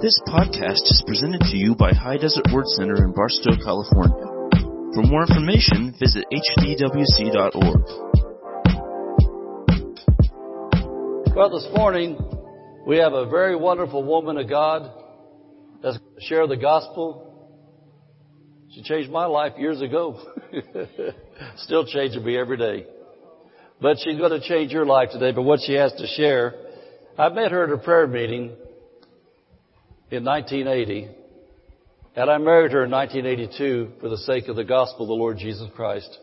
This podcast is presented to you by High Desert Word Center in Barstow, California. For more information, visit hdwc.org. Well, this morning we have a very wonderful woman of God that's share the gospel. She changed my life years ago. Still changing me every day. But she's going to change your life today. But what she has to share, I met her at a prayer meeting in 1980, and I married her in 1982 for the sake of the gospel of the Lord Jesus Christ.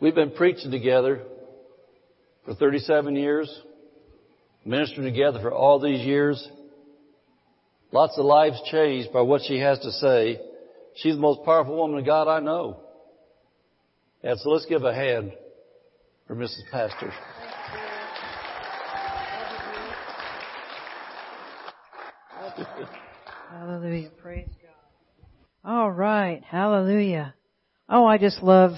We've been preaching together for 37 years, ministering together for all these years. Lots of lives changed by what she has to say. She's the most powerful woman of God I know. And so let's give a hand for Mrs. Pastor. Hallelujah. Praise God. All right. Hallelujah. Oh, I just love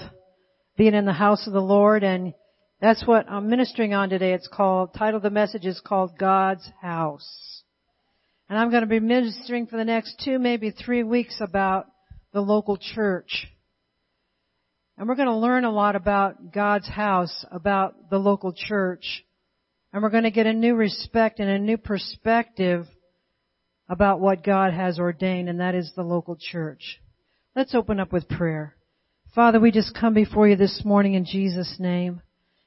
being in the house of the Lord and that's what I'm ministering on today. It's called, title of the message is called God's House. And I'm going to be ministering for the next two, maybe three weeks about the local church. And we're going to learn a lot about God's house, about the local church. And we're going to get a new respect and a new perspective about what God has ordained, and that is the local church. Let's open up with prayer. Father, we just come before you this morning in Jesus' name.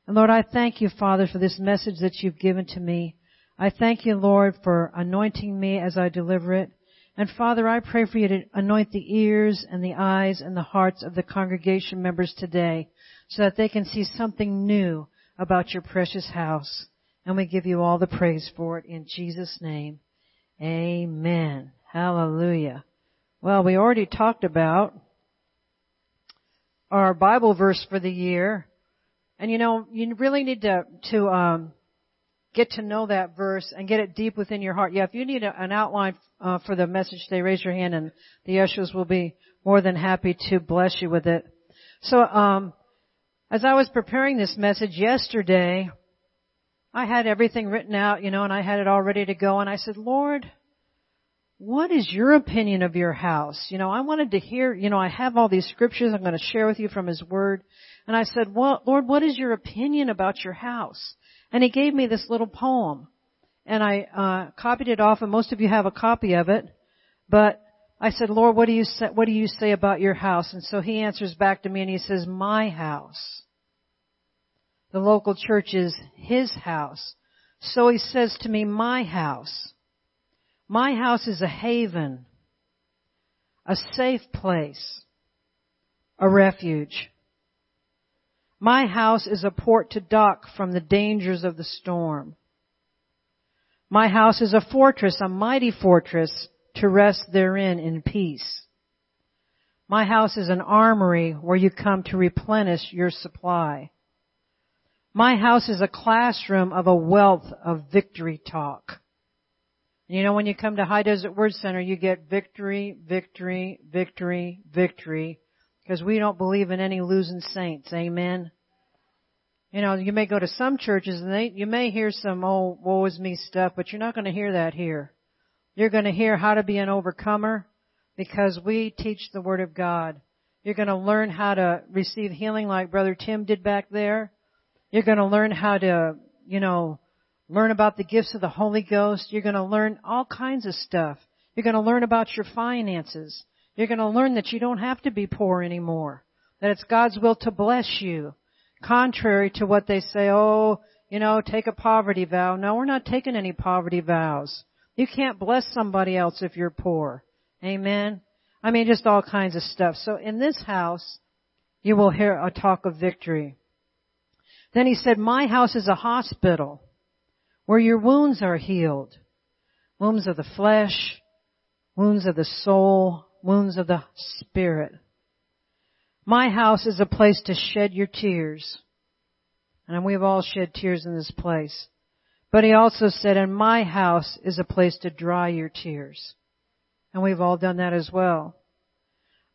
And Lord, I thank you, Father, for this message that you've given to me. I thank you, Lord, for anointing me as I deliver it. And Father, I pray for you to anoint the ears and the eyes and the hearts of the congregation members today so that they can see something new about your precious house. And we give you all the praise for it in Jesus' name. Amen. Hallelujah. Well, we already talked about our Bible verse for the year. And you know, you really need to, to, um, get to know that verse and get it deep within your heart. Yeah, if you need a, an outline uh, for the message today, raise your hand and the ushers will be more than happy to bless you with it. So, um, as I was preparing this message yesterday, I had everything written out, you know, and I had it all ready to go. And I said, Lord, what is your opinion of your house? You know, I wanted to hear, you know, I have all these scriptures I'm going to share with you from His Word. And I said, well, Lord, what is your opinion about your house? And He gave me this little poem. And I, uh, copied it off and most of you have a copy of it. But I said, Lord, what do you say, what do you say about your house? And so He answers back to me and He says, my house. The local church is his house. So he says to me, my house. My house is a haven, a safe place, a refuge. My house is a port to dock from the dangers of the storm. My house is a fortress, a mighty fortress to rest therein in peace. My house is an armory where you come to replenish your supply. My house is a classroom of a wealth of victory talk. You know, when you come to High Desert Word Center, you get victory, victory, victory, victory, because we don't believe in any losing saints. Amen. You know, you may go to some churches and they, you may hear some, oh, woe is me stuff, but you're not going to hear that here. You're going to hear how to be an overcomer because we teach the Word of God. You're going to learn how to receive healing like Brother Tim did back there. You're going to learn how to, you know, learn about the gifts of the Holy Ghost. You're going to learn all kinds of stuff. You're going to learn about your finances. You're going to learn that you don't have to be poor anymore. That it's God's will to bless you. Contrary to what they say, oh, you know, take a poverty vow. No, we're not taking any poverty vows. You can't bless somebody else if you're poor. Amen. I mean, just all kinds of stuff. So in this house, you will hear a talk of victory. Then he said, my house is a hospital where your wounds are healed. Wounds of the flesh, wounds of the soul, wounds of the spirit. My house is a place to shed your tears. And we've all shed tears in this place. But he also said, and my house is a place to dry your tears. And we've all done that as well.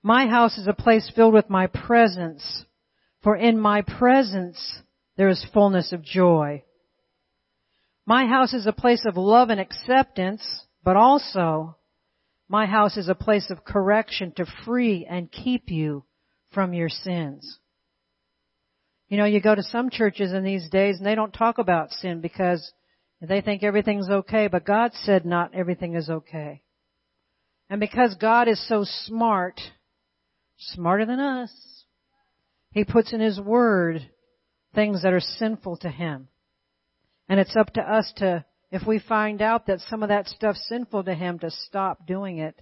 My house is a place filled with my presence. For in my presence there is fullness of joy. My house is a place of love and acceptance, but also My house is a place of correction to free and keep you from your sins. You know, you go to some churches in these days and they don't talk about sin because they think everything's okay, but God said not everything is okay. And because God is so smart, smarter than us, He puts in His Word things that are sinful to Him. And it's up to us to, if we find out that some of that stuff's sinful to Him, to stop doing it.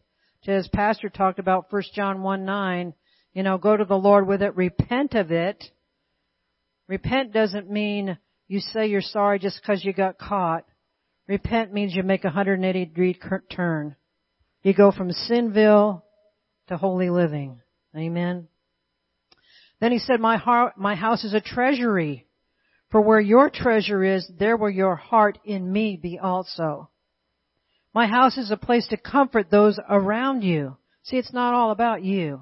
As Pastor talked about 1 John 1 9, you know, go to the Lord with it, repent of it. Repent doesn't mean you say you're sorry just because you got caught. Repent means you make a 180 degree turn. You go from sinville to holy living. Amen. Then he said, my heart, my house is a treasury. For where your treasure is, there will your heart in me be also. My house is a place to comfort those around you. See, it's not all about you.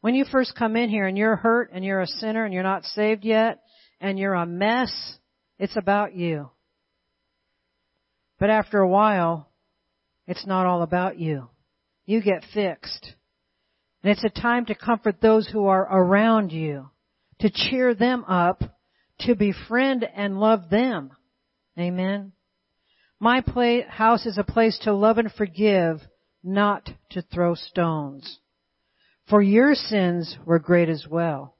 When you first come in here and you're hurt and you're a sinner and you're not saved yet and you're a mess, it's about you. But after a while, it's not all about you. You get fixed. And it's a time to comfort those who are around you, to cheer them up, to befriend and love them. Amen. My house is a place to love and forgive, not to throw stones. For your sins were great as well.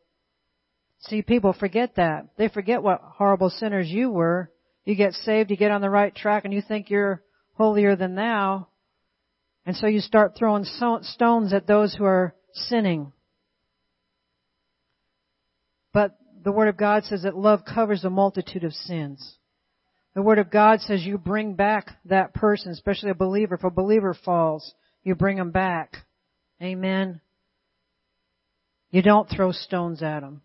See, people forget that. They forget what horrible sinners you were. You get saved, you get on the right track, and you think you're holier than thou. And so you start throwing stones at those who are sinning. But the Word of God says that love covers a multitude of sins. The Word of God says you bring back that person, especially a believer. If a believer falls, you bring them back. Amen. You don't throw stones at them.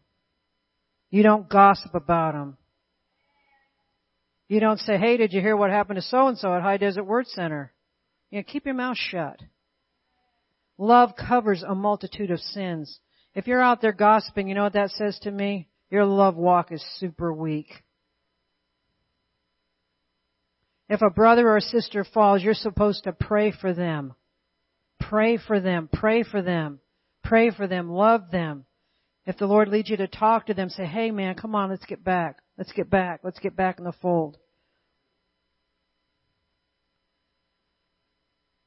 You don't gossip about them. You don't say, hey, did you hear what happened to so and so at High Desert Word Center? You know, keep your mouth shut. Love covers a multitude of sins. If you're out there gossiping, you know what that says to me? Your love walk is super weak. If a brother or a sister falls, you're supposed to pray for them. Pray for them. Pray for them. Pray for them. Love them. If the Lord leads you to talk to them, say, hey man, come on, let's get back. Let's get back. Let's get back in the fold.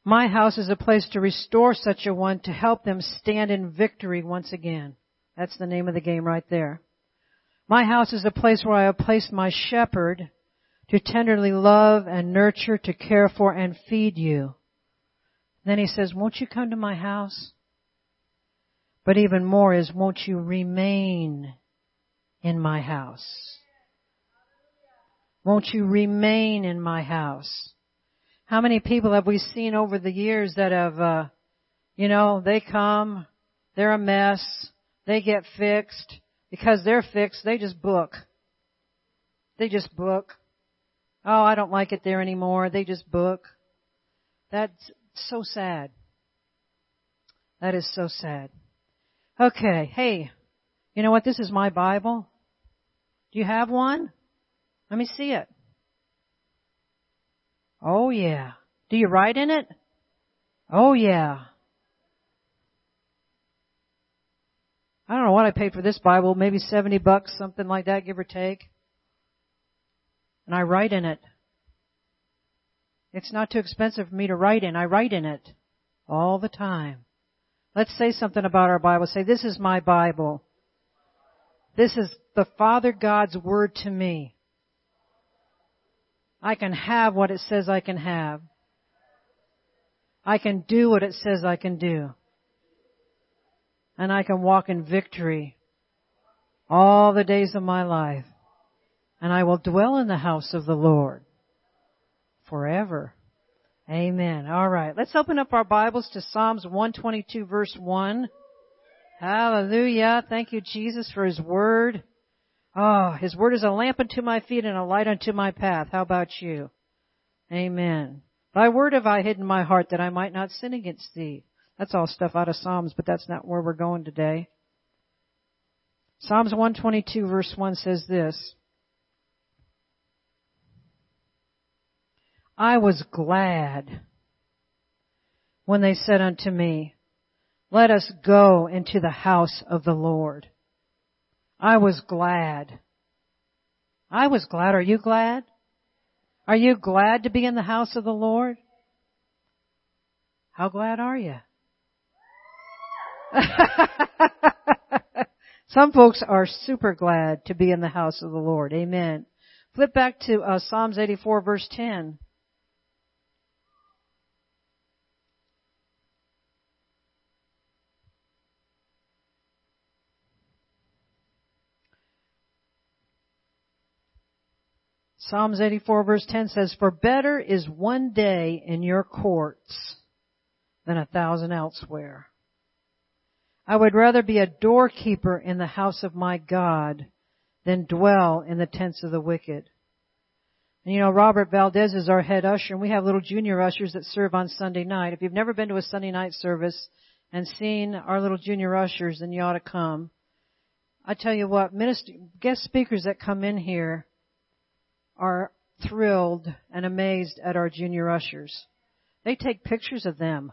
My house is a place to restore such a one to help them stand in victory once again. That's the name of the game right there. My house is a place where I have placed my shepherd to tenderly love and nurture, to care for and feed you. Then he says, won't you come to my house? But even more is, won't you remain in my house? Won't you remain in my house? How many people have we seen over the years that have, uh, you know, they come, they're a mess, they get fixed. Because they're fixed, they just book. They just book. Oh, I don't like it there anymore. They just book. That's so sad. That is so sad. Okay, hey, you know what? This is my Bible. Do you have one? Let me see it. Oh yeah. Do you write in it? Oh yeah. I don't know what I paid for this Bible, maybe 70 bucks, something like that, give or take. And I write in it. It's not too expensive for me to write in. I write in it all the time. Let's say something about our Bible. Say, this is my Bible. This is the Father God's Word to me. I can have what it says I can have. I can do what it says I can do. And I can walk in victory all the days of my life. And I will dwell in the house of the Lord forever. Amen. All right. Let's open up our Bibles to Psalms 122 verse 1. Hallelujah. Thank you, Jesus, for His Word. Oh, His word is a lamp unto my feet and a light unto my path. How about you? Amen. Thy word have I hidden in my heart that I might not sin against thee. That's all stuff out of Psalms, but that's not where we're going today. Psalms 122 verse 1 says this. I was glad when they said unto me, let us go into the house of the Lord. I was glad. I was glad. Are you glad? Are you glad to be in the house of the Lord? How glad are you? Some folks are super glad to be in the house of the Lord. Amen. Flip back to uh, Psalms 84 verse 10. Psalms 84 verse 10 says, For better is one day in your courts than a thousand elsewhere. I would rather be a doorkeeper in the house of my God than dwell in the tents of the wicked. And you know, Robert Valdez is our head usher and we have little junior ushers that serve on Sunday night. If you've never been to a Sunday night service and seen our little junior ushers, then you ought to come. I tell you what, minister, guest speakers that come in here are thrilled and amazed at our junior ushers. They take pictures of them.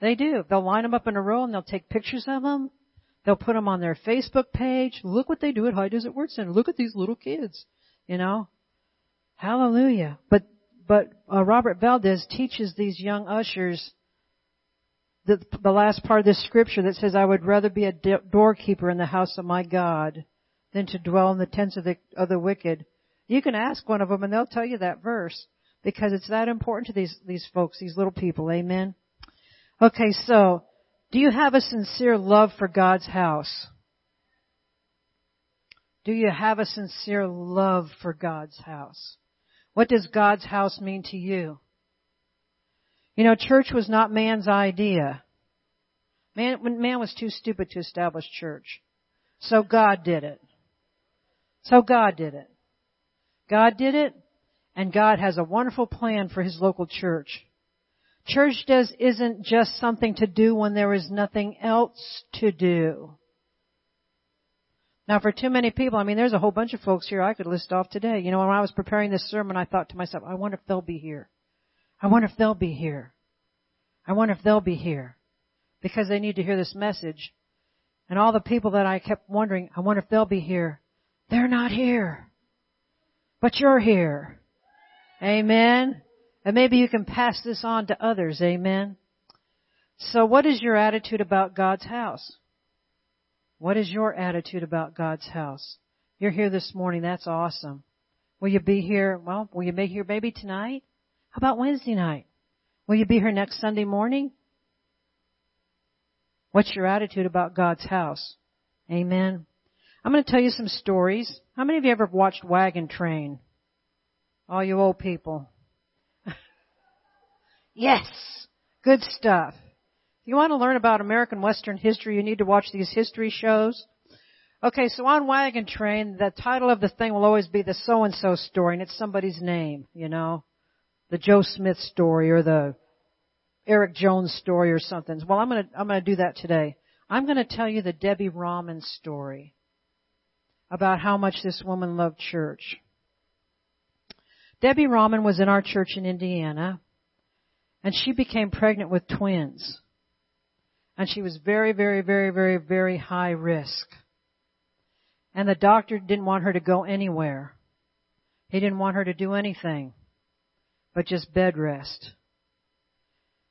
They do. They'll line them up in a row and they'll take pictures of them. They'll put them on their Facebook page. Look what they do at High Desert Word Center. Look at these little kids. You know? Hallelujah. But, but uh, Robert Valdez teaches these young ushers the, the last part of this scripture that says, I would rather be a doorkeeper in the house of my God than to dwell in the tents of the, of the wicked. You can ask one of them and they'll tell you that verse because it's that important to these, these folks, these little people. Amen. Okay, so, do you have a sincere love for God's house? Do you have a sincere love for God's house? What does God's house mean to you? You know, church was not man's idea. Man, man was too stupid to establish church. So God did it. So God did it. God did it, and God has a wonderful plan for His local church. Church does isn't just something to do when there is nothing else to do. Now for too many people, I mean there's a whole bunch of folks here I could list off today. You know, when I was preparing this sermon I thought to myself, I wonder if they'll be here. I wonder if they'll be here. I wonder if they'll be here. Because they need to hear this message. And all the people that I kept wondering, I wonder if they'll be here. They're not here. But you're here. Amen. And maybe you can pass this on to others. Amen. So what is your attitude about God's house? What is your attitude about God's house? You're here this morning. That's awesome. Will you be here? Well, will you be here maybe tonight? How about Wednesday night? Will you be here next Sunday morning? What's your attitude about God's house? Amen. I'm going to tell you some stories. How many of you ever watched Wagon Train? All you old people. yes! Good stuff. If you want to learn about American Western history, you need to watch these history shows. Okay, so on Wagon Train, the title of the thing will always be the so-and-so story, and it's somebody's name, you know. The Joe Smith story or the Eric Jones story or something. Well, I'm gonna, I'm gonna do that today. I'm gonna tell you the Debbie Rahman story about how much this woman loved church. Debbie Rahman was in our church in Indiana, and she became pregnant with twins. And she was very, very, very, very, very high risk. And the doctor didn't want her to go anywhere. He didn't want her to do anything but just bed rest.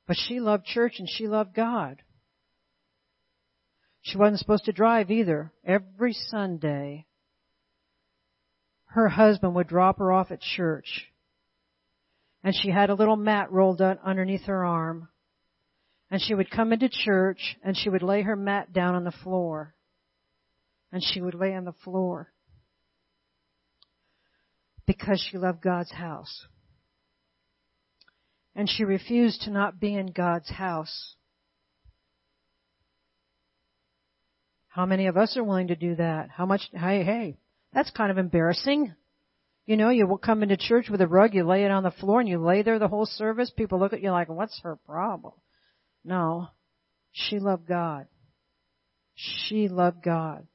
But she loved church and she loved God. She wasn't supposed to drive either. Every Sunday, her husband would drop her off at church. And she had a little mat rolled up underneath her arm. And she would come into church and she would lay her mat down on the floor. And she would lay on the floor. Because she loved God's house. And she refused to not be in God's house. How many of us are willing to do that? How much, hey, hey, that's kind of embarrassing. You know, you will come into church with a rug, you lay it on the floor, and you lay there the whole service. People look at you like, what's her problem? No. She loved God. She loved God.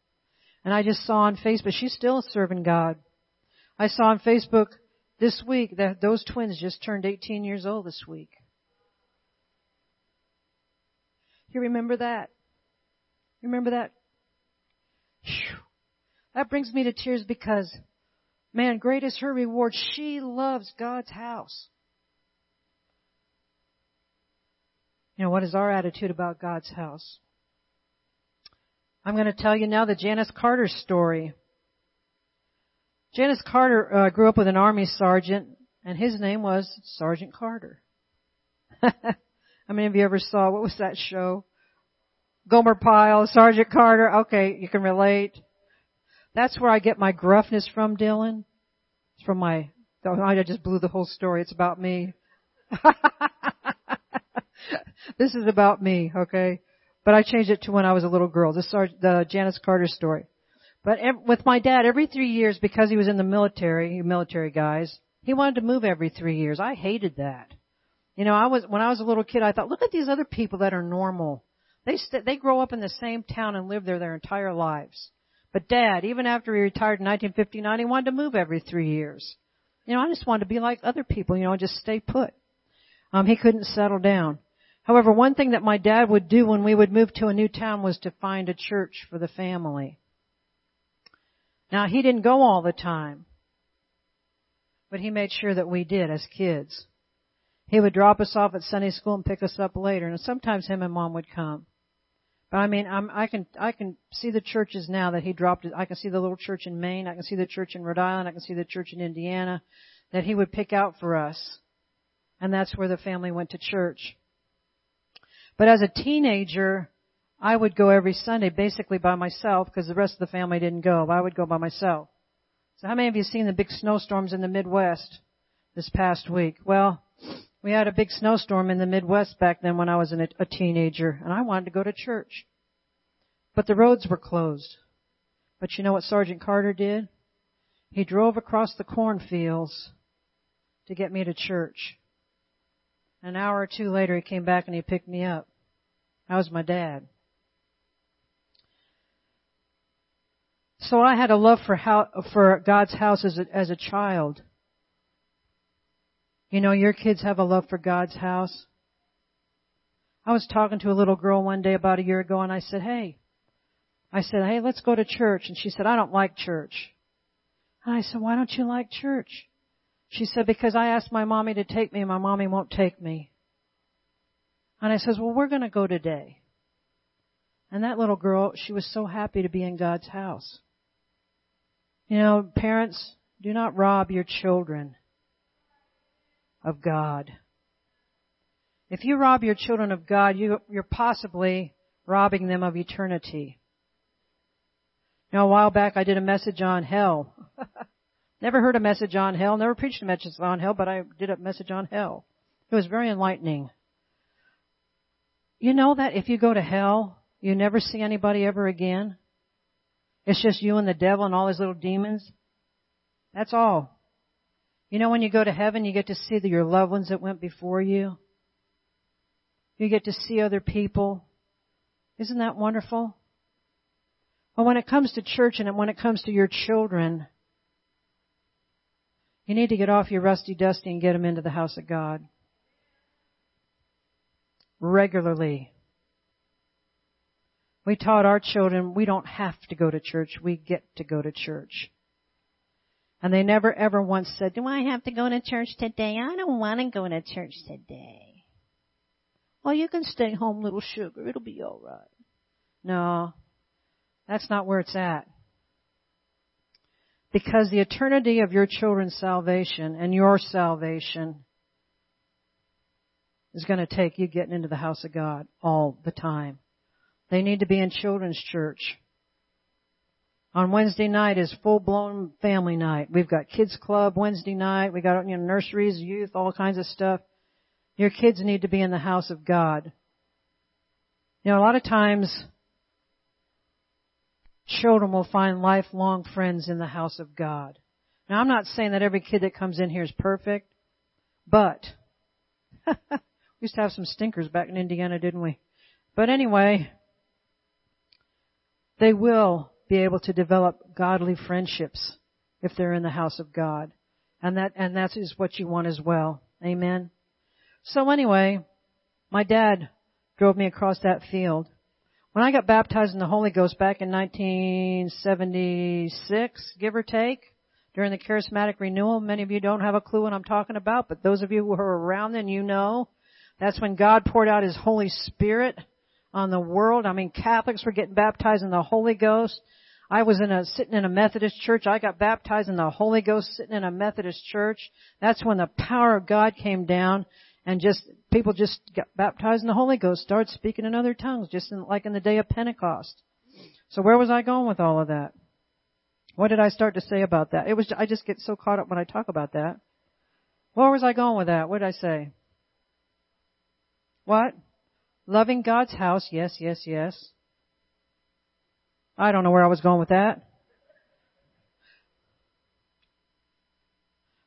And I just saw on Facebook, she's still serving God. I saw on Facebook this week that those twins just turned 18 years old this week. You remember that? You remember that? Whew. That brings me to tears because, man, great is her reward. She loves God's house. You know, what is our attitude about God's house? I'm going to tell you now the Janice Carter story. Janice Carter uh, grew up with an army sergeant, and his name was Sergeant Carter. How many of you ever saw what was that show? Gomer Pyle, Sergeant Carter. Okay, you can relate. That's where I get my gruffness from, Dylan. It's from my. I just blew the whole story. It's about me. this is about me, okay? But I changed it to when I was a little girl. This is the Janice Carter story. But with my dad, every three years, because he was in the military, military guys, he wanted to move every three years. I hated that. You know, I was when I was a little kid, I thought, look at these other people that are normal. They st- they grow up in the same town and live there their entire lives. But Dad, even after he retired in 1959, he wanted to move every three years. You know, I just wanted to be like other people. You know, just stay put. Um, he couldn't settle down. However, one thing that my dad would do when we would move to a new town was to find a church for the family. Now, he didn't go all the time, but he made sure that we did as kids. He would drop us off at Sunday school and pick us up later, and sometimes him and mom would come. But I mean, I'm, I can I can see the churches now that he dropped. I can see the little church in Maine. I can see the church in Rhode Island. I can see the church in Indiana that he would pick out for us, and that's where the family went to church. But as a teenager, I would go every Sunday basically by myself because the rest of the family didn't go. I would go by myself. So how many of you seen the big snowstorms in the Midwest this past week? Well, we had a big snowstorm in the Midwest back then when I was a teenager and I wanted to go to church. But the roads were closed. But you know what Sergeant Carter did? He drove across the cornfields to get me to church. An hour or two later, he came back and he picked me up. That was my dad. So I had a love for how, for God's house as a, as a child. You know, your kids have a love for God's house. I was talking to a little girl one day about a year ago and I said, hey, I said, hey, let's go to church. And she said, I don't like church. And I said, why don't you like church? She said, because I asked my mommy to take me and my mommy won't take me. And I says, well, we're going to go today. And that little girl, she was so happy to be in God's house. You know, parents, do not rob your children of God. If you rob your children of God, you, you're possibly robbing them of eternity. Know, a while back I did a message on hell. Never heard a message on hell, never preached a message on hell, but I did a message on hell. It was very enlightening. You know that if you go to hell, you never see anybody ever again? It's just you and the devil and all his little demons? That's all. You know when you go to heaven, you get to see the, your loved ones that went before you? You get to see other people. Isn't that wonderful? Well, when it comes to church and when it comes to your children, you need to get off your rusty dusty and get them into the house of God. Regularly. We taught our children we don't have to go to church, we get to go to church. And they never ever once said, do I have to go to church today? I don't want to go to church today. Well, you can stay home, little sugar. It'll be alright. No. That's not where it's at. Because the eternity of your children's salvation and your salvation is going to take you getting into the house of God all the time. They need to be in children's church. On Wednesday night is full blown family night. We've got kids club Wednesday night. We got you know nurseries, youth, all kinds of stuff. Your kids need to be in the house of God. You know, a lot of times children will find lifelong friends in the house of God. Now I'm not saying that every kid that comes in here is perfect, but we used to have some stinkers back in Indiana, didn't we? But anyway, they will be able to develop godly friendships if they're in the house of God. And that, and that is what you want as well. Amen. So anyway, my dad drove me across that field. When I got baptized in the Holy Ghost back in 1976, give or take, during the charismatic renewal, many of you don't have a clue what I'm talking about, but those of you who are around then, you know. That's when God poured out His Holy Spirit on the world. I mean, Catholics were getting baptized in the Holy Ghost. I was in a, sitting in a Methodist church. I got baptized in the Holy Ghost sitting in a Methodist church. That's when the power of God came down and just, people just got baptized in the Holy Ghost, started speaking in other tongues, just in, like in the day of Pentecost. So where was I going with all of that? What did I start to say about that? It was, I just get so caught up when I talk about that. Where was I going with that? What did I say? What? Loving God's house. Yes, yes, yes. I don't know where I was going with that.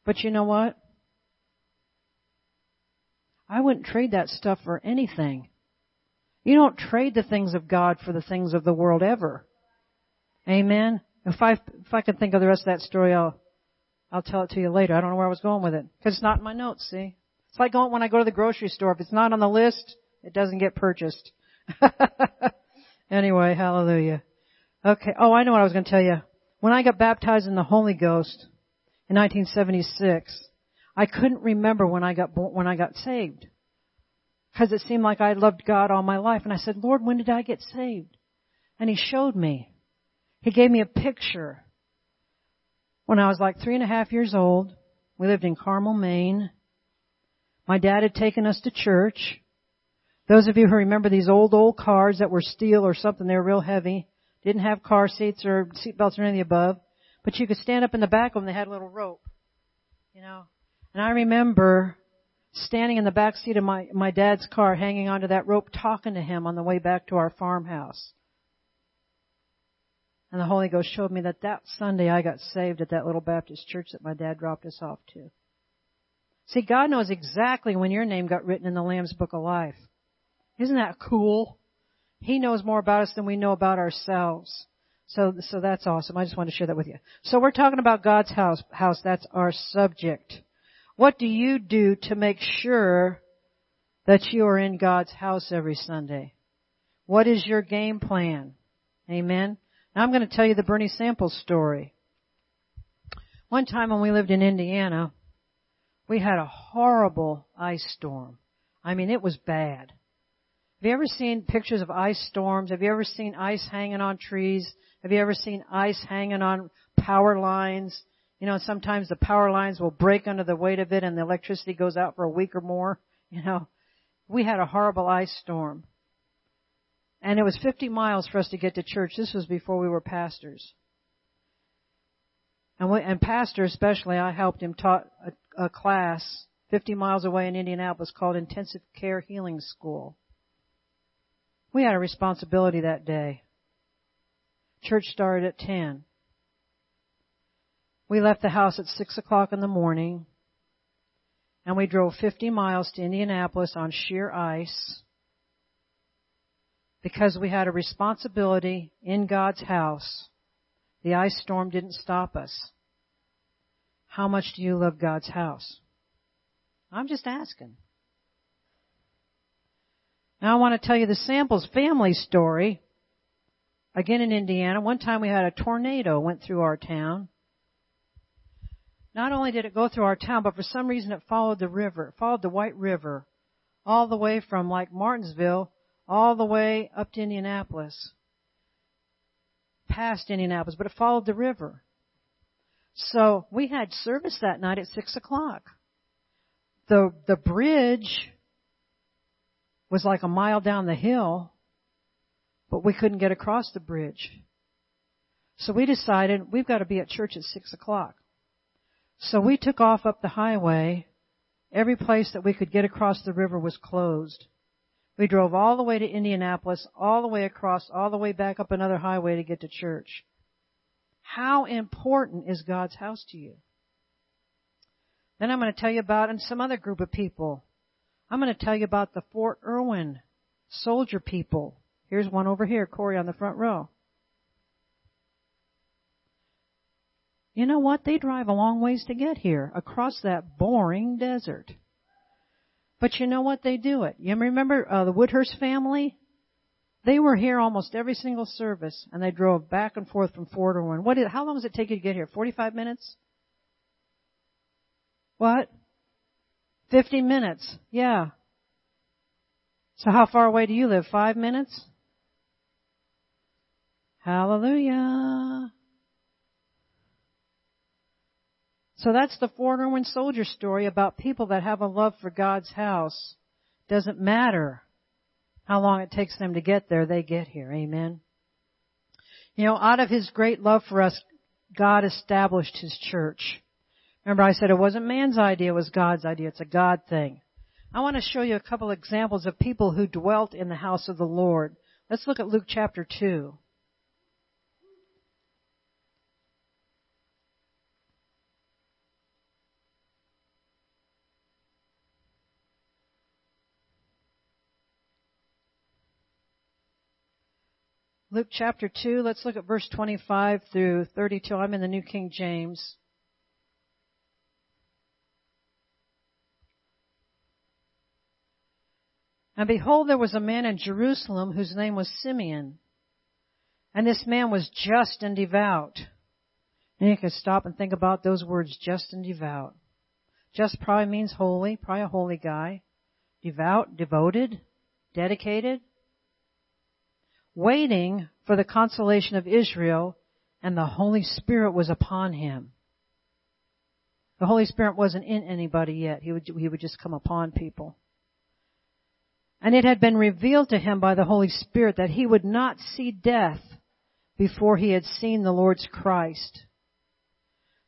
But you know what? I wouldn't trade that stuff for anything. You don't trade the things of God for the things of the world ever. Amen. If I if I can think of the rest of that story, I'll I'll tell it to you later. I don't know where I was going with it because it's not in my notes. See, it's like going when I go to the grocery store. If it's not on the list, it doesn't get purchased. anyway, hallelujah. Okay. Oh, I know what I was going to tell you. When I got baptized in the Holy Ghost in 1976, I couldn't remember when I got when I got saved because it seemed like I loved God all my life. And I said, Lord, when did I get saved? And He showed me. He gave me a picture. When I was like three and a half years old, we lived in Carmel, Maine. My dad had taken us to church. Those of you who remember these old, old cars that were steel or something, they were real heavy. Didn't have car seats or seat belts or any of the above. But you could stand up in the back of them. They had a little rope. You know. And I remember standing in the back seat of my, my dad's car hanging onto that rope talking to him on the way back to our farmhouse. And the Holy Ghost showed me that that Sunday I got saved at that little Baptist church that my dad dropped us off to. See, God knows exactly when your name got written in the Lamb's Book of Life. Isn't that cool? He knows more about us than we know about ourselves. So, so that's awesome. I just wanted to share that with you. So we're talking about God's house. House. That's our subject. What do you do to make sure that you are in God's house every Sunday? What is your game plan? Amen. Now I'm going to tell you the Bernie Samples story. One time when we lived in Indiana, we had a horrible ice storm. I mean, it was bad. Have you ever seen pictures of ice storms? Have you ever seen ice hanging on trees? Have you ever seen ice hanging on power lines? You know, sometimes the power lines will break under the weight of it and the electricity goes out for a week or more. You know, we had a horrible ice storm. And it was 50 miles for us to get to church. This was before we were pastors. And, we, and pastor especially, I helped him taught a, a class 50 miles away in Indianapolis called Intensive Care Healing School. We had a responsibility that day. Church started at 10. We left the house at 6 o'clock in the morning and we drove 50 miles to Indianapolis on sheer ice because we had a responsibility in God's house. The ice storm didn't stop us. How much do you love God's house? I'm just asking. Now I want to tell you the Samples family story. Again in Indiana, one time we had a tornado went through our town. Not only did it go through our town, but for some reason it followed the river, it followed the White River, all the way from like Martinsville, all the way up to Indianapolis. Past Indianapolis, but it followed the river. So we had service that night at six o'clock. The, the bridge was like a mile down the hill, but we couldn't get across the bridge. So we decided we've got to be at church at six o'clock. So we took off up the highway. Every place that we could get across the river was closed. We drove all the way to Indianapolis, all the way across, all the way back up another highway to get to church. How important is God's house to you? Then I'm going to tell you about and some other group of people I'm going to tell you about the Fort Irwin soldier people. Here's one over here, Corey on the front row. You know what? They drive a long ways to get here across that boring desert. But you know what? They do it. You remember uh, the Woodhurst family? They were here almost every single service, and they drove back and forth from Fort Irwin. What? Is, how long does it take you to get here? Forty-five minutes? What? Fifty minutes? Yeah. So how far away do you live? Five minutes? Hallelujah. So that's the Fort Irwin soldier story about people that have a love for God's house. Doesn't matter how long it takes them to get there, they get here. Amen. You know, out of His great love for us, God established His church. Remember I said it wasn't man's idea, it was God's idea. It's a God thing. I want to show you a couple examples of people who dwelt in the house of the Lord. Let's look at Luke chapter 2. Luke chapter 2, let's look at verse 25 through 32. I'm in the New King James. And behold, there was a man in Jerusalem whose name was Simeon. And this man was just and devout. And you can stop and think about those words, just and devout. Just probably means holy, probably a holy guy. Devout, devoted, dedicated waiting for the consolation of Israel, and the Holy Spirit was upon him. The Holy Spirit wasn't in anybody yet. He would, he would just come upon people. And it had been revealed to him by the Holy Spirit that he would not see death before he had seen the Lord's Christ.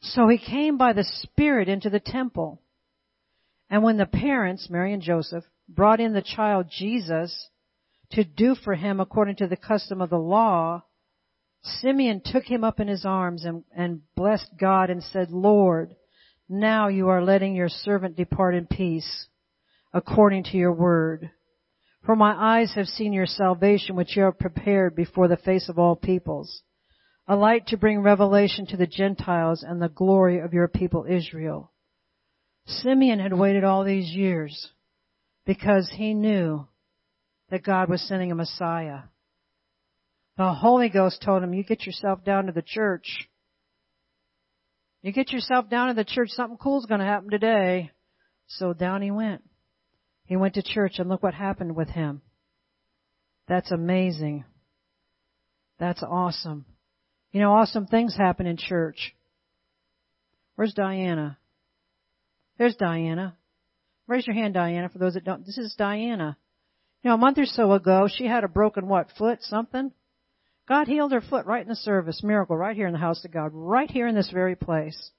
So he came by the Spirit into the temple. And when the parents, Mary and Joseph, brought in the child Jesus to do for him according to the custom of the law, Simeon took him up in his arms and, and blessed God and said, Lord, now you are letting your servant depart in peace according to your word. For my eyes have seen your salvation which you have prepared before the face of all peoples, a light to bring revelation to the Gentiles and the glory of your people Israel. Simeon had waited all these years because he knew that God was sending a Messiah. The Holy Ghost told him, you get yourself down to the church. You get yourself down to the church, something cool's gonna happen today. So down he went. He went to church and look what happened with him. That's amazing. That's awesome. You know, awesome things happen in church. Where's Diana? There's Diana. Raise your hand, Diana, for those that don't. This is Diana. You know, a month or so ago, she had a broken what, foot, something? God healed her foot right in the service. Miracle right here in the house of God. Right here in this very place.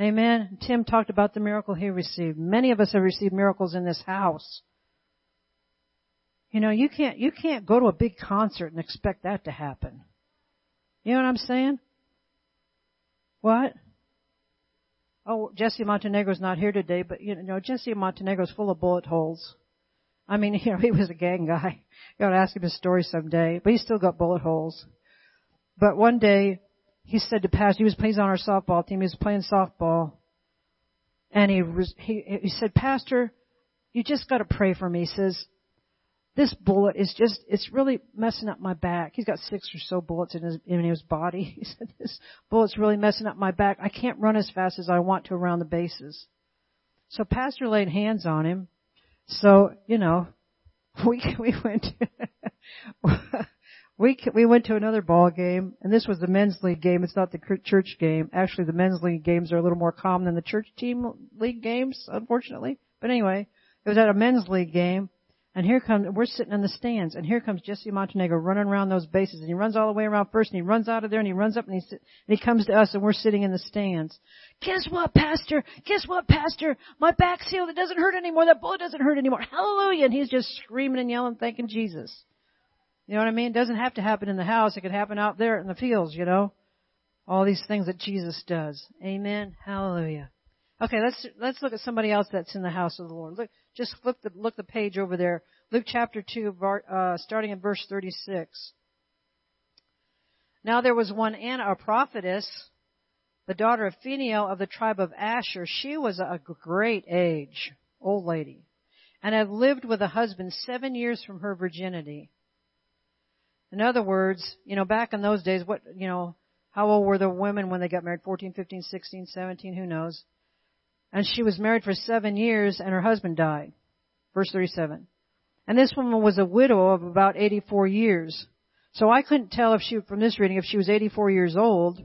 Amen. Tim talked about the miracle he received. Many of us have received miracles in this house. You know, you can't, you can't go to a big concert and expect that to happen. You know what I'm saying? What? Oh, Jesse Montenegro's not here today, but you know, Jesse Montenegro's full of bullet holes. I mean, you know, he was a gang guy. You ought to ask him his story someday. But he's still got bullet holes. But one day, he said to Pastor, he was playing on our softball team, he was playing softball. And he was, he, he said, Pastor, you just gotta pray for me. He says, this bullet is just, it's really messing up my back. He's got six or so bullets in his, in his body. He said, this bullet's really messing up my back. I can't run as fast as I want to around the bases. So Pastor laid hands on him so, you know, we, we went, we, we went to another ball game, and this was the men's league game. It's not the church game. Actually, the men's league games are a little more common than the church team league games, unfortunately. But anyway, it was at a men's league game, and here comes, we're sitting in the stands, and here comes Jesse Montenegro running around those bases, and he runs all the way around first, and he runs out of there, and he runs up, and he, and he comes to us, and we're sitting in the stands. Guess what, Pastor? Guess what, Pastor? My back's healed. It doesn't hurt anymore. That bullet doesn't hurt anymore. Hallelujah! And he's just screaming and yelling, thanking Jesus. You know what I mean? It doesn't have to happen in the house. It could happen out there in the fields, you know? All these things that Jesus does. Amen. Hallelujah. Okay, let's let's look at somebody else that's in the house of the Lord. Look, just flip the look the page over there. Luke chapter two, uh, starting in verse thirty-six. Now there was one Anna, a prophetess, the daughter of Phanuel of the tribe of Asher. She was a great age, old lady. and had lived with a husband seven years from her virginity. In other words, you know, back in those days, what, you know, how old were the women when they got married? 14, 15, 16, 17, who knows? And she was married for seven years and her husband died. Verse 37. And this woman was a widow of about 84 years. So I couldn't tell if she, from this reading, if she was 84 years old,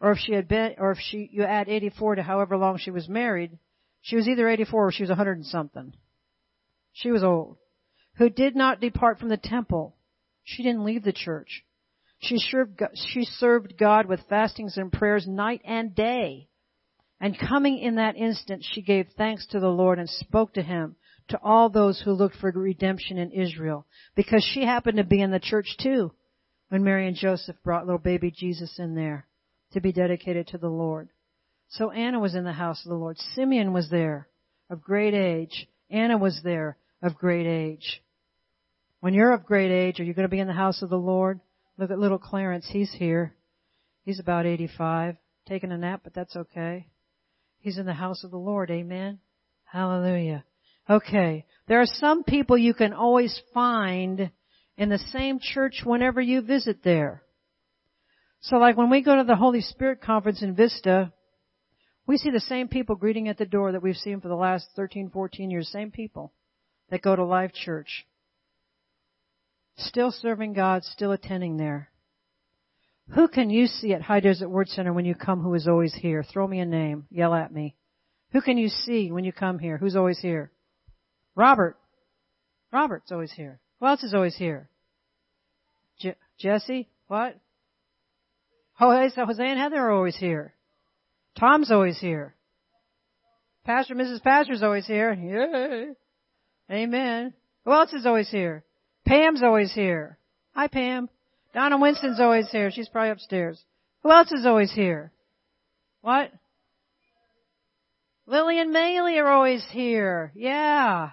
or if she had been, or if she, you add 84 to however long she was married, she was either 84 or she was 100 and something. She was old. Who did not depart from the temple. She didn't leave the church. She served, she served God with fastings and prayers night and day. And coming in that instant, she gave thanks to the Lord and spoke to Him to all those who looked for redemption in Israel. Because she happened to be in the church too when Mary and Joseph brought little baby Jesus in there to be dedicated to the Lord. So Anna was in the house of the Lord. Simeon was there of great age. Anna was there of great age. When you're of great age, are you going to be in the house of the Lord? Look at little Clarence. He's here. He's about 85. Taking a nap, but that's okay. He's in the house of the Lord. Amen. Hallelujah. Okay. There are some people you can always find in the same church whenever you visit there. So like when we go to the Holy Spirit conference in Vista, we see the same people greeting at the door that we've seen for the last 13, 14 years. Same people that go to Life Church. Still serving God, still attending there. Who can you see at High Desert Word Center when you come who is always here? Throw me a name. Yell at me. Who can you see when you come here? Who's always here? Robert. Robert's always here. Who else is always here? Je- Jesse? What? Jose, Jose and Heather are always here. Tom's always here. Pastor, Mrs. Pastor's always here. Yay. Amen. Who else is always here? Pam's always here. Hi Pam. Donna Winston's always here. She's probably upstairs. Who else is always here? What? Lily and Maylee are always here. Yeah.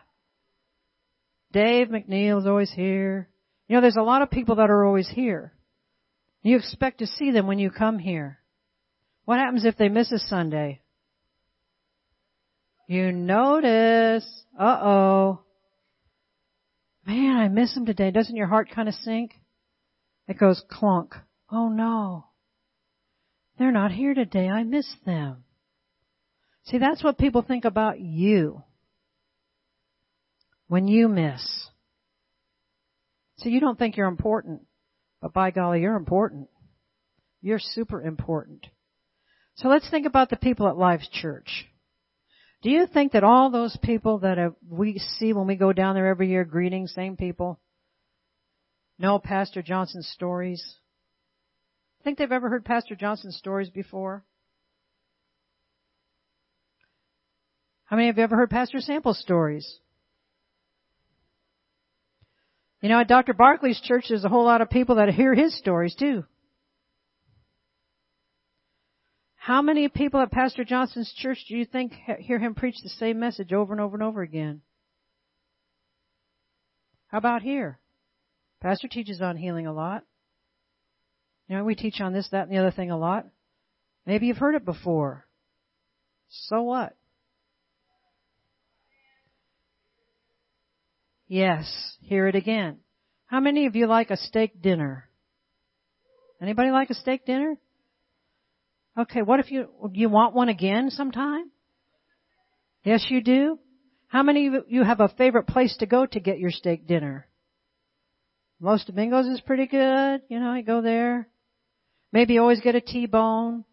Dave McNeil's always here. You know, there's a lot of people that are always here. You expect to see them when you come here. What happens if they miss a Sunday? You notice. Uh-oh. Man, I miss them today. Doesn't your heart kind of sink? It goes clunk. Oh no. They're not here today. I miss them. See, that's what people think about you. When you miss. So you don't think you're important, but by golly, you're important. You're super important. So let's think about the people at Life's Church. Do you think that all those people that we see when we go down there every year greeting, same people, know Pastor Johnson's stories? Think they've ever heard Pastor Johnson's stories before? How many of you ever heard Pastor Sample's stories? You know, at Dr. Barkley's church, there's a whole lot of people that hear his stories too. How many people at Pastor Johnson's church do you think hear him preach the same message over and over and over again? How about here? Pastor teaches on healing a lot. You know, we teach on this, that, and the other thing a lot. Maybe you've heard it before. So what? Yes, hear it again. How many of you like a steak dinner? Anybody like a steak dinner? Okay, what if you, you want one again sometime? Yes, you do? How many of you have a favorite place to go to get your steak dinner? Los Domingos is pretty good. You know, you go there. Maybe you always get a T-bone.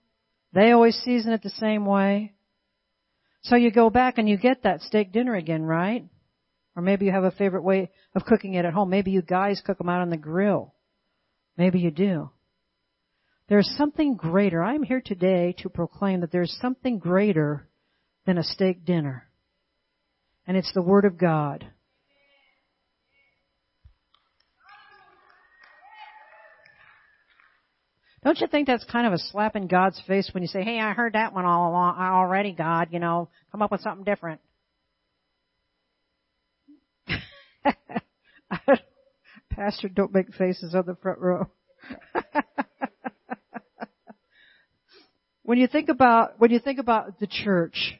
They always season it the same way. So you go back and you get that steak dinner again, right? Or maybe you have a favorite way of cooking it at home. Maybe you guys cook them out on the grill. Maybe you do. There's something greater. I'm here today to proclaim that there's something greater than a steak dinner. And it's the Word of God. Don't you think that's kind of a slap in God's face when you say, hey, I heard that one all along, I already, God, you know, come up with something different. Pastor, don't make faces on the front row. when you think about when you think about the church,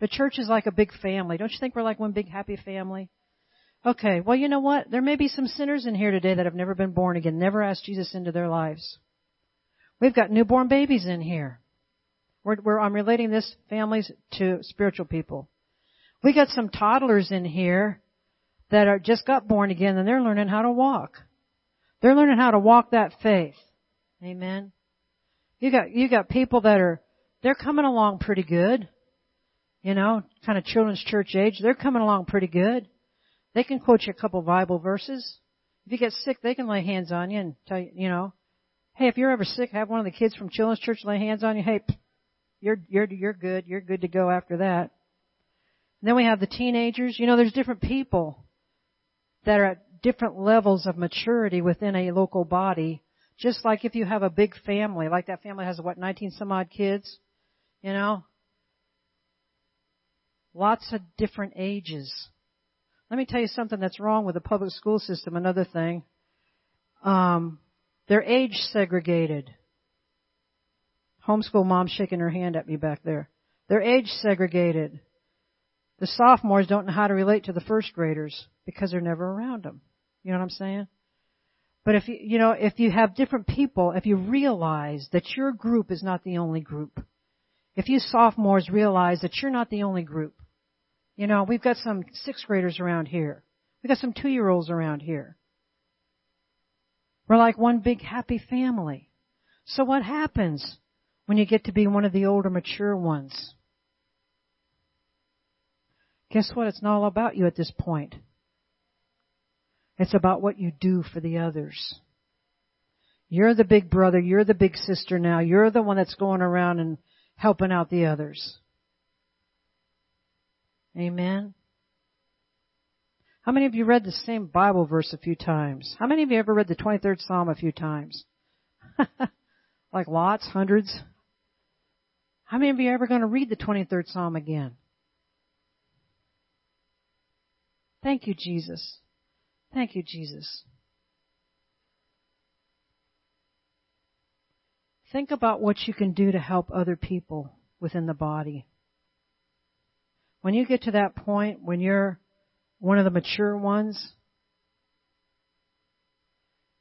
The church is like a big family. Don't you think we're like one big happy family? Okay, well you know what? There may be some sinners in here today that have never been born again, never asked Jesus into their lives. We've got newborn babies in here. We're, we're, I'm relating this families to spiritual people. We got some toddlers in here that are just got born again and they're learning how to walk. They're learning how to walk that faith. Amen. You got, you got people that are, they're coming along pretty good. You know, kind of children's church age. They're coming along pretty good. They can quote you a couple Bible verses. If you get sick, they can lay hands on you and tell you, you know, hey, if you're ever sick, have one of the kids from children's church lay hands on you. Hey, you're, you're, you're good. You're good to go after that. And then we have the teenagers. You know, there's different people that are at different levels of maturity within a local body. Just like if you have a big family, like that family has what, 19 some odd kids? You know? Lots of different ages. Let me tell you something that's wrong with the public school system, another thing. Um, they're age segregated. Homeschool mom shaking her hand at me back there. They're age segregated. The sophomores don't know how to relate to the first graders because they're never around them. You know what I'm saying? But if you, you know, if you have different people, if you realize that your group is not the only group, if you sophomores realize that you're not the only group, you know, we've got some sixth graders around here. We've got some two year olds around here. We're like one big happy family. So what happens when you get to be one of the older mature ones? Guess what? It's not all about you at this point. It's about what you do for the others. You're the big brother. You're the big sister now. You're the one that's going around and helping out the others. Amen. How many of you read the same Bible verse a few times? How many of you ever read the 23rd Psalm a few times? like lots, hundreds? How many of you are ever going to read the 23rd Psalm again? Thank you, Jesus. Thank you, Jesus. Think about what you can do to help other people within the body. When you get to that point when you're one of the mature ones,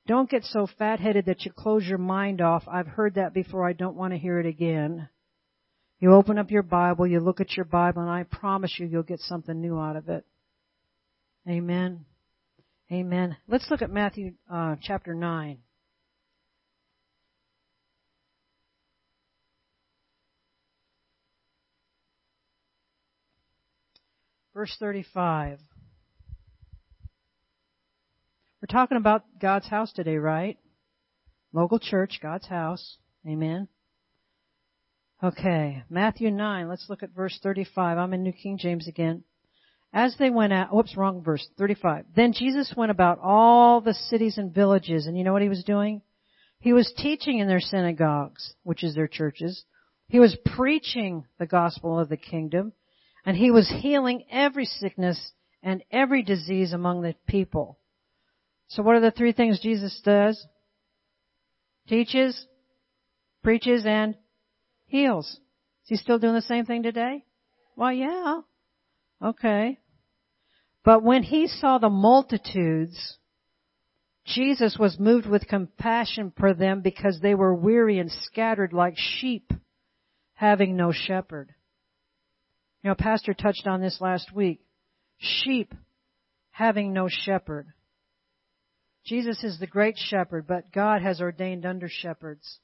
don't get so fat headed that you close your mind off. I've heard that before. I don't want to hear it again. You open up your Bible, you look at your Bible, and I promise you, you'll get something new out of it. Amen. Amen. Let's look at Matthew uh, chapter 9. Verse 35. We're talking about God's house today, right? Local church, God's house. Amen. Okay, Matthew 9, let's look at verse 35. I'm in New King James again. As they went out, whoops, wrong verse, 35. Then Jesus went about all the cities and villages, and you know what he was doing? He was teaching in their synagogues, which is their churches. He was preaching the gospel of the kingdom, and he was healing every sickness and every disease among the people. So what are the three things Jesus does? Teaches, preaches, and heals. Is he still doing the same thing today? Well, yeah. Okay. But when he saw the multitudes, Jesus was moved with compassion for them because they were weary and scattered like sheep having no shepherd. You know, Pastor touched on this last week. Sheep having no shepherd. Jesus is the great shepherd, but God has ordained under shepherds,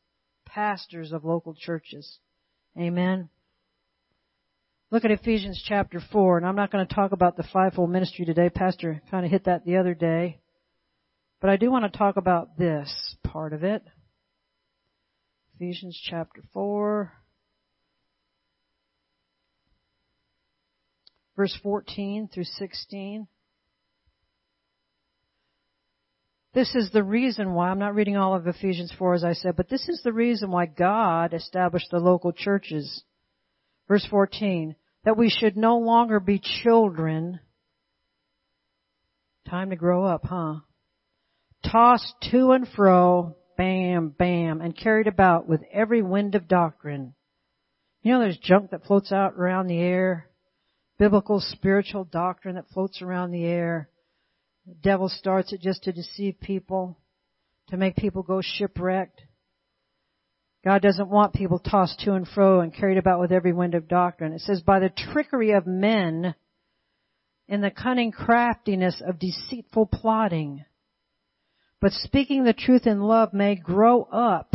pastors of local churches. Amen. Look at Ephesians chapter 4, and I'm not going to talk about the fivefold ministry today. Pastor kind of hit that the other day. But I do want to talk about this part of it. Ephesians chapter 4, verse 14 through 16. This is the reason why, I'm not reading all of Ephesians 4 as I said, but this is the reason why God established the local churches. Verse 14, that we should no longer be children. Time to grow up, huh? Tossed to and fro, bam, bam, and carried about with every wind of doctrine. You know there's junk that floats out around the air? biblical spiritual doctrine that floats around the air. The devil starts it just to deceive people, to make people go shipwrecked. God doesn't want people tossed to and fro and carried about with every wind of doctrine. It says, by the trickery of men, in the cunning craftiness of deceitful plotting. But speaking the truth in love may grow up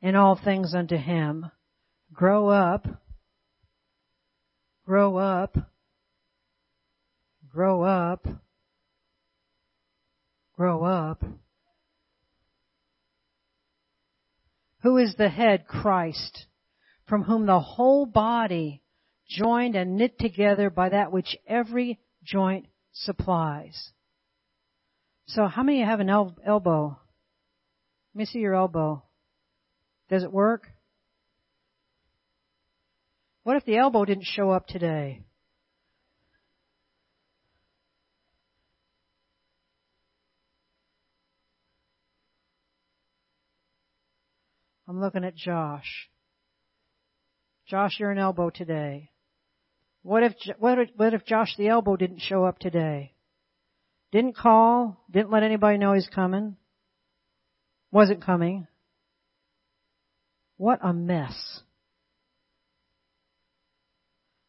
in all things unto him. Grow up. Grow up. Grow up. Grow up. Who is the head? Christ, from whom the whole body, joined and knit together by that which every joint supplies. So how many have an el- elbow? Let me see your elbow. Does it work? What if the elbow didn't show up today? I'm looking at Josh. Josh, you're an elbow today. What if, what if, what if Josh the elbow didn't show up today? Didn't call, didn't let anybody know he's coming, wasn't coming. What a mess.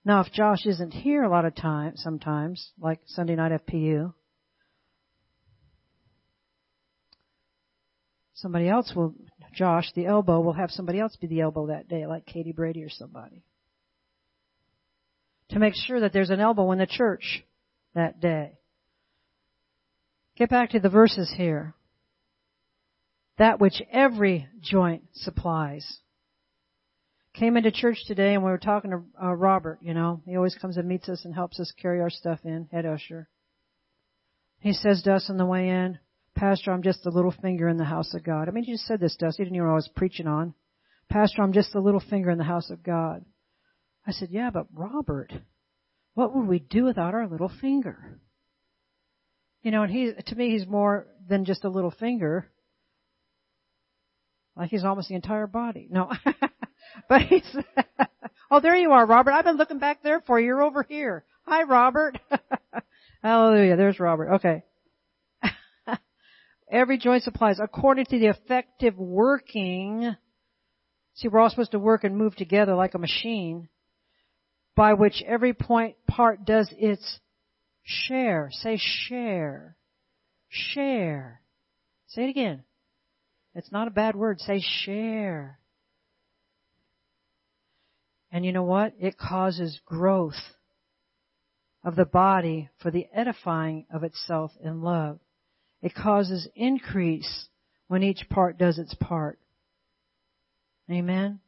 Now if Josh isn't here a lot of times, sometimes, like Sunday night FPU, somebody else will, Josh, the elbow, will have somebody else be the elbow that day, like Katie Brady or somebody. To make sure that there's an elbow in the church that day. Get back to the verses here. That which every joint supplies. Came into church today and we were talking to uh, Robert, you know. He always comes and meets us and helps us carry our stuff in, head usher. He says to us on the way in, Pastor, I'm just a little finger in the house of God. I mean, you just said this. You didn't know I was preaching on. Pastor, I'm just a little finger in the house of God. I said, yeah, but Robert, what would we do without our little finger? You know, and he, to me, he's more than just a little finger. Like he's almost the entire body. No. but he's, oh, there you are, Robert. I've been looking back there for you. You're over here. Hi, Robert. Hallelujah. There's Robert. Okay. Every joint supplies according to the effective working. See, we're all supposed to work and move together like a machine by which every point part does its Share. Say share. Share. Say it again. It's not a bad word. Say share. And you know what? It causes growth of the body for the edifying of itself in love. It causes increase when each part does its part. Amen?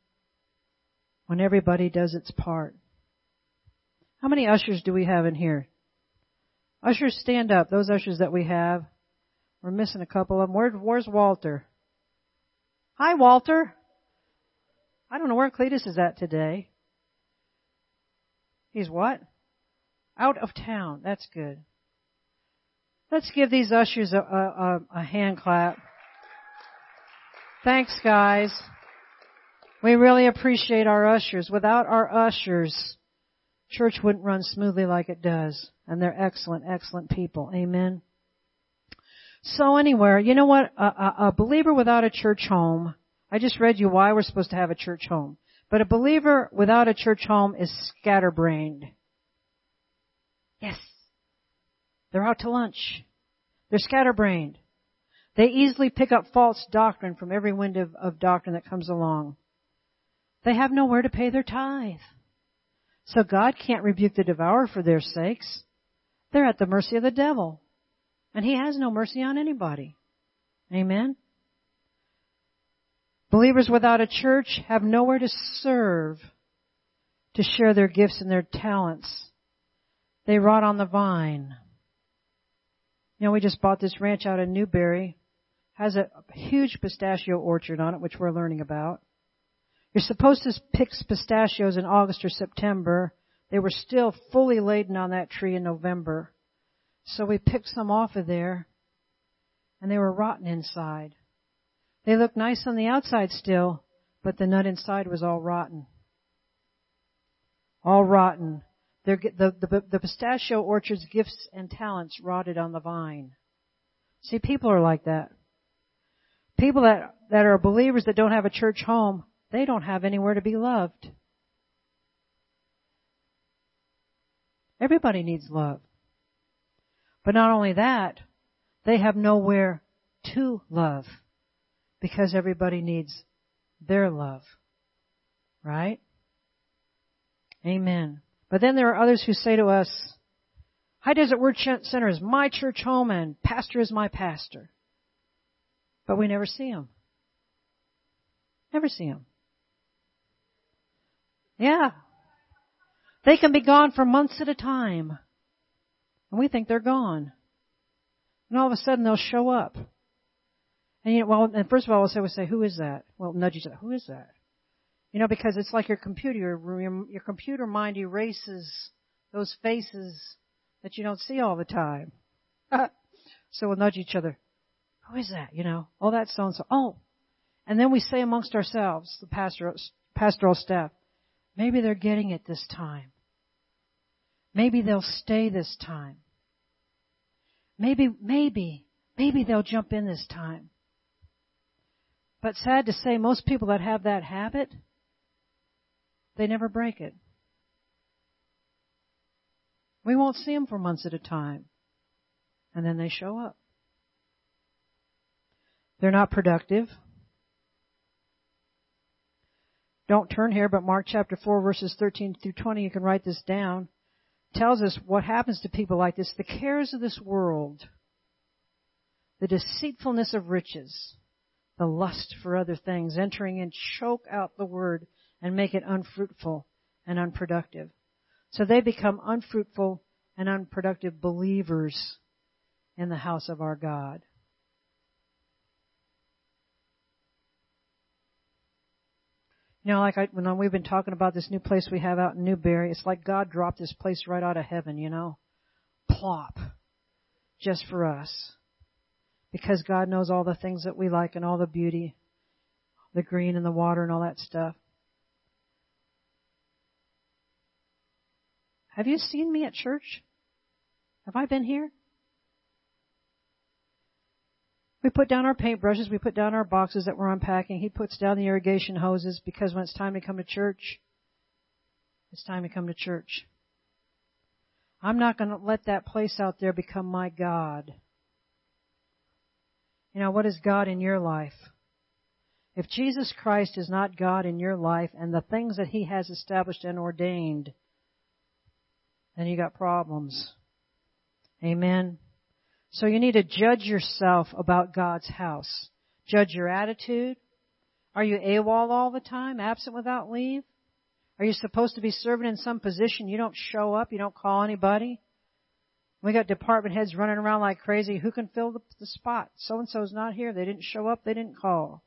When everybody does its part. How many ushers do we have in here? Ushers, stand up. Those ushers that we have. We're missing a couple of them. Where, where's Walter? Hi, Walter. I don't know where Cletus is at today. He's what? Out of town. That's good. Let's give these ushers a, a, a hand clap. Thanks, guys. We really appreciate our ushers. Without our ushers, church wouldn't run smoothly like it does. And they're excellent, excellent people. Amen. So anywhere, you know what? A, a, a, believer without a church home, I just read you why we're supposed to have a church home. But a believer without a church home is scatterbrained. Yes. They're out to lunch. They're scatterbrained. They easily pick up false doctrine from every wind of, of doctrine that comes along. They have nowhere to pay their tithe. So God can't rebuke the devourer for their sakes. They're at the mercy of the devil. And he has no mercy on anybody. Amen? Believers without a church have nowhere to serve, to share their gifts and their talents. They rot on the vine. You know, we just bought this ranch out in Newberry. Has a huge pistachio orchard on it, which we're learning about. You're supposed to pick pistachios in August or September. They were still fully laden on that tree in November. So we picked some off of there and they were rotten inside. They looked nice on the outside still, but the nut inside was all rotten. All rotten. The, the, the pistachio orchard's gifts and talents rotted on the vine. See, people are like that. People that, that are believers that don't have a church home, they don't have anywhere to be loved. Everybody needs love. But not only that, they have nowhere to love because everybody needs their love. Right? Amen. But then there are others who say to us, High Desert Word Center is my church home and pastor is my pastor. But we never see them. Never see them. Yeah. They can be gone for months at a time. And we think they're gone. And all of a sudden they'll show up. And you know, well, and first of all, we'll say, we'll say, who is that? Well, nudge each other, who is that? You know, because it's like your computer, your, your computer mind erases those faces that you don't see all the time. so we'll nudge each other. Who is that? You know, oh, that's so and so. Oh. And then we say amongst ourselves, the pastoral, pastoral staff, maybe they're getting it this time. Maybe they'll stay this time. Maybe, maybe, maybe they'll jump in this time. But sad to say, most people that have that habit, they never break it. We won't see them for months at a time. And then they show up. They're not productive. Don't turn here, but Mark chapter 4 verses 13 through 20, you can write this down, tells us what happens to people like this. The cares of this world, the deceitfulness of riches, the lust for other things, entering and choke out the word and make it unfruitful and unproductive. So they become unfruitful and unproductive believers in the house of our God. You know, like I, when we've been talking about this new place we have out in Newberry, it's like God dropped this place right out of heaven, you know? Plop. Just for us because God knows all the things that we like and all the beauty, the green and the water and all that stuff. Have you seen me at church? Have I been here? We put down our paintbrushes, we put down our boxes that we're unpacking. He puts down the irrigation hoses because when it's time to come to church, it's time to come to church. I'm not going to let that place out there become my God. You know, what is God in your life? If Jesus Christ is not God in your life and the things that He has established and ordained, then you got problems. Amen. So you need to judge yourself about God's house. Judge your attitude. Are you AWOL all the time, absent without leave? Are you supposed to be serving in some position? You don't show up, you don't call anybody? We got department heads running around like crazy. Who can fill the, the spot? So and so's not here. They didn't show up. They didn't call.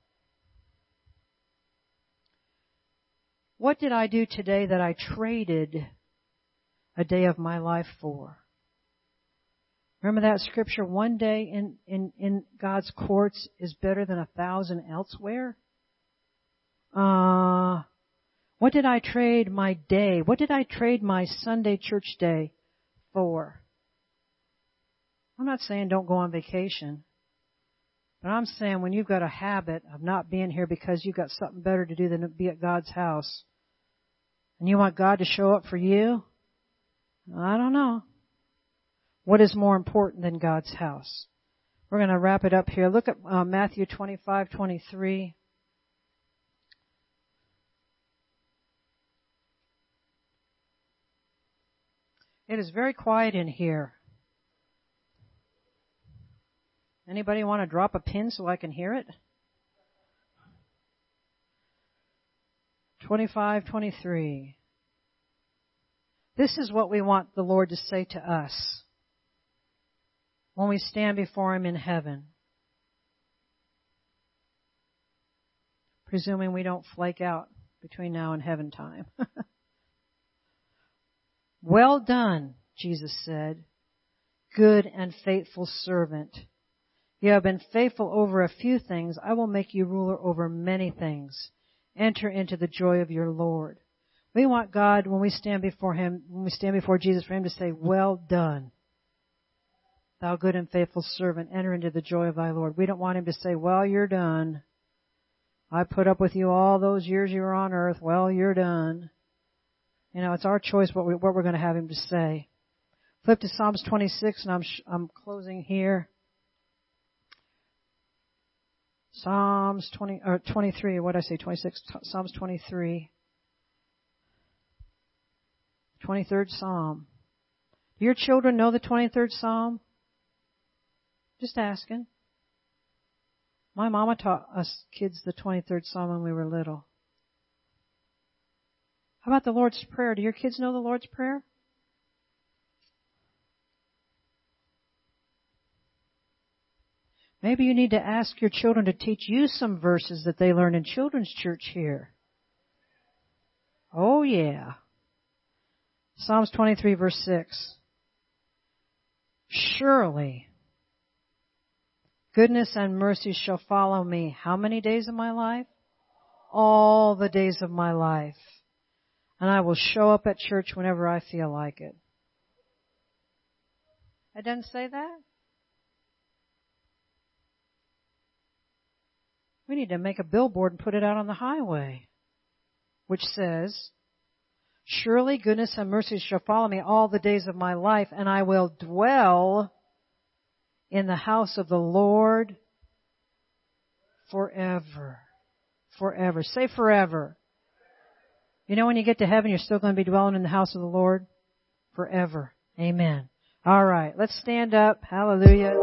What did I do today that I traded a day of my life for? Remember that scripture, one day in, in, in God's courts is better than a thousand elsewhere? Uh, what did I trade my day? What did I trade my Sunday church day for? I'm not saying don't go on vacation. But I'm saying when you've got a habit of not being here because you've got something better to do than to be at God's house, and you want God to show up for you, I don't know. What is more important than God's house? We're going to wrap it up here. Look at uh, Matthew 25, 23. It is very quiet in here. Anybody want to drop a pin so I can hear it? 25, 23. This is what we want the Lord to say to us when we stand before Him in heaven. Presuming we don't flake out between now and heaven time. well done, Jesus said, good and faithful servant. You have been faithful over a few things. I will make you ruler over many things. Enter into the joy of your Lord. We want God when we stand before Him, when we stand before Jesus, for Him to say, well done. Thou good and faithful servant, enter into the joy of thy Lord. We don't want Him to say, well, you're done. I put up with you all those years you were on earth. Well, you're done. You know, it's our choice what, we, what we're going to have Him to say. Flip to Psalms 26 and I'm, I'm closing here. Psalms 20, or 23, what did I say, 26, Psalms 23. 23rd Psalm. Do your children know the 23rd Psalm? Just asking. My mama taught us kids the 23rd Psalm when we were little. How about the Lord's Prayer? Do your kids know the Lord's Prayer? Maybe you need to ask your children to teach you some verses that they learn in children's church here. Oh yeah. Psalms 23 verse 6. Surely goodness and mercy shall follow me. How many days of my life? All the days of my life. And I will show up at church whenever I feel like it. It doesn't say that? We need to make a billboard and put it out on the highway, which says, Surely goodness and mercy shall follow me all the days of my life, and I will dwell in the house of the Lord forever. Forever. Say forever. You know when you get to heaven, you're still going to be dwelling in the house of the Lord? Forever. Amen. All right. Let's stand up. Hallelujah.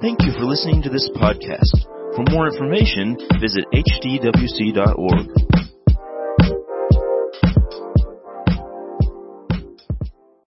Thank you for listening to this podcast. For more information, visit hdwc.org.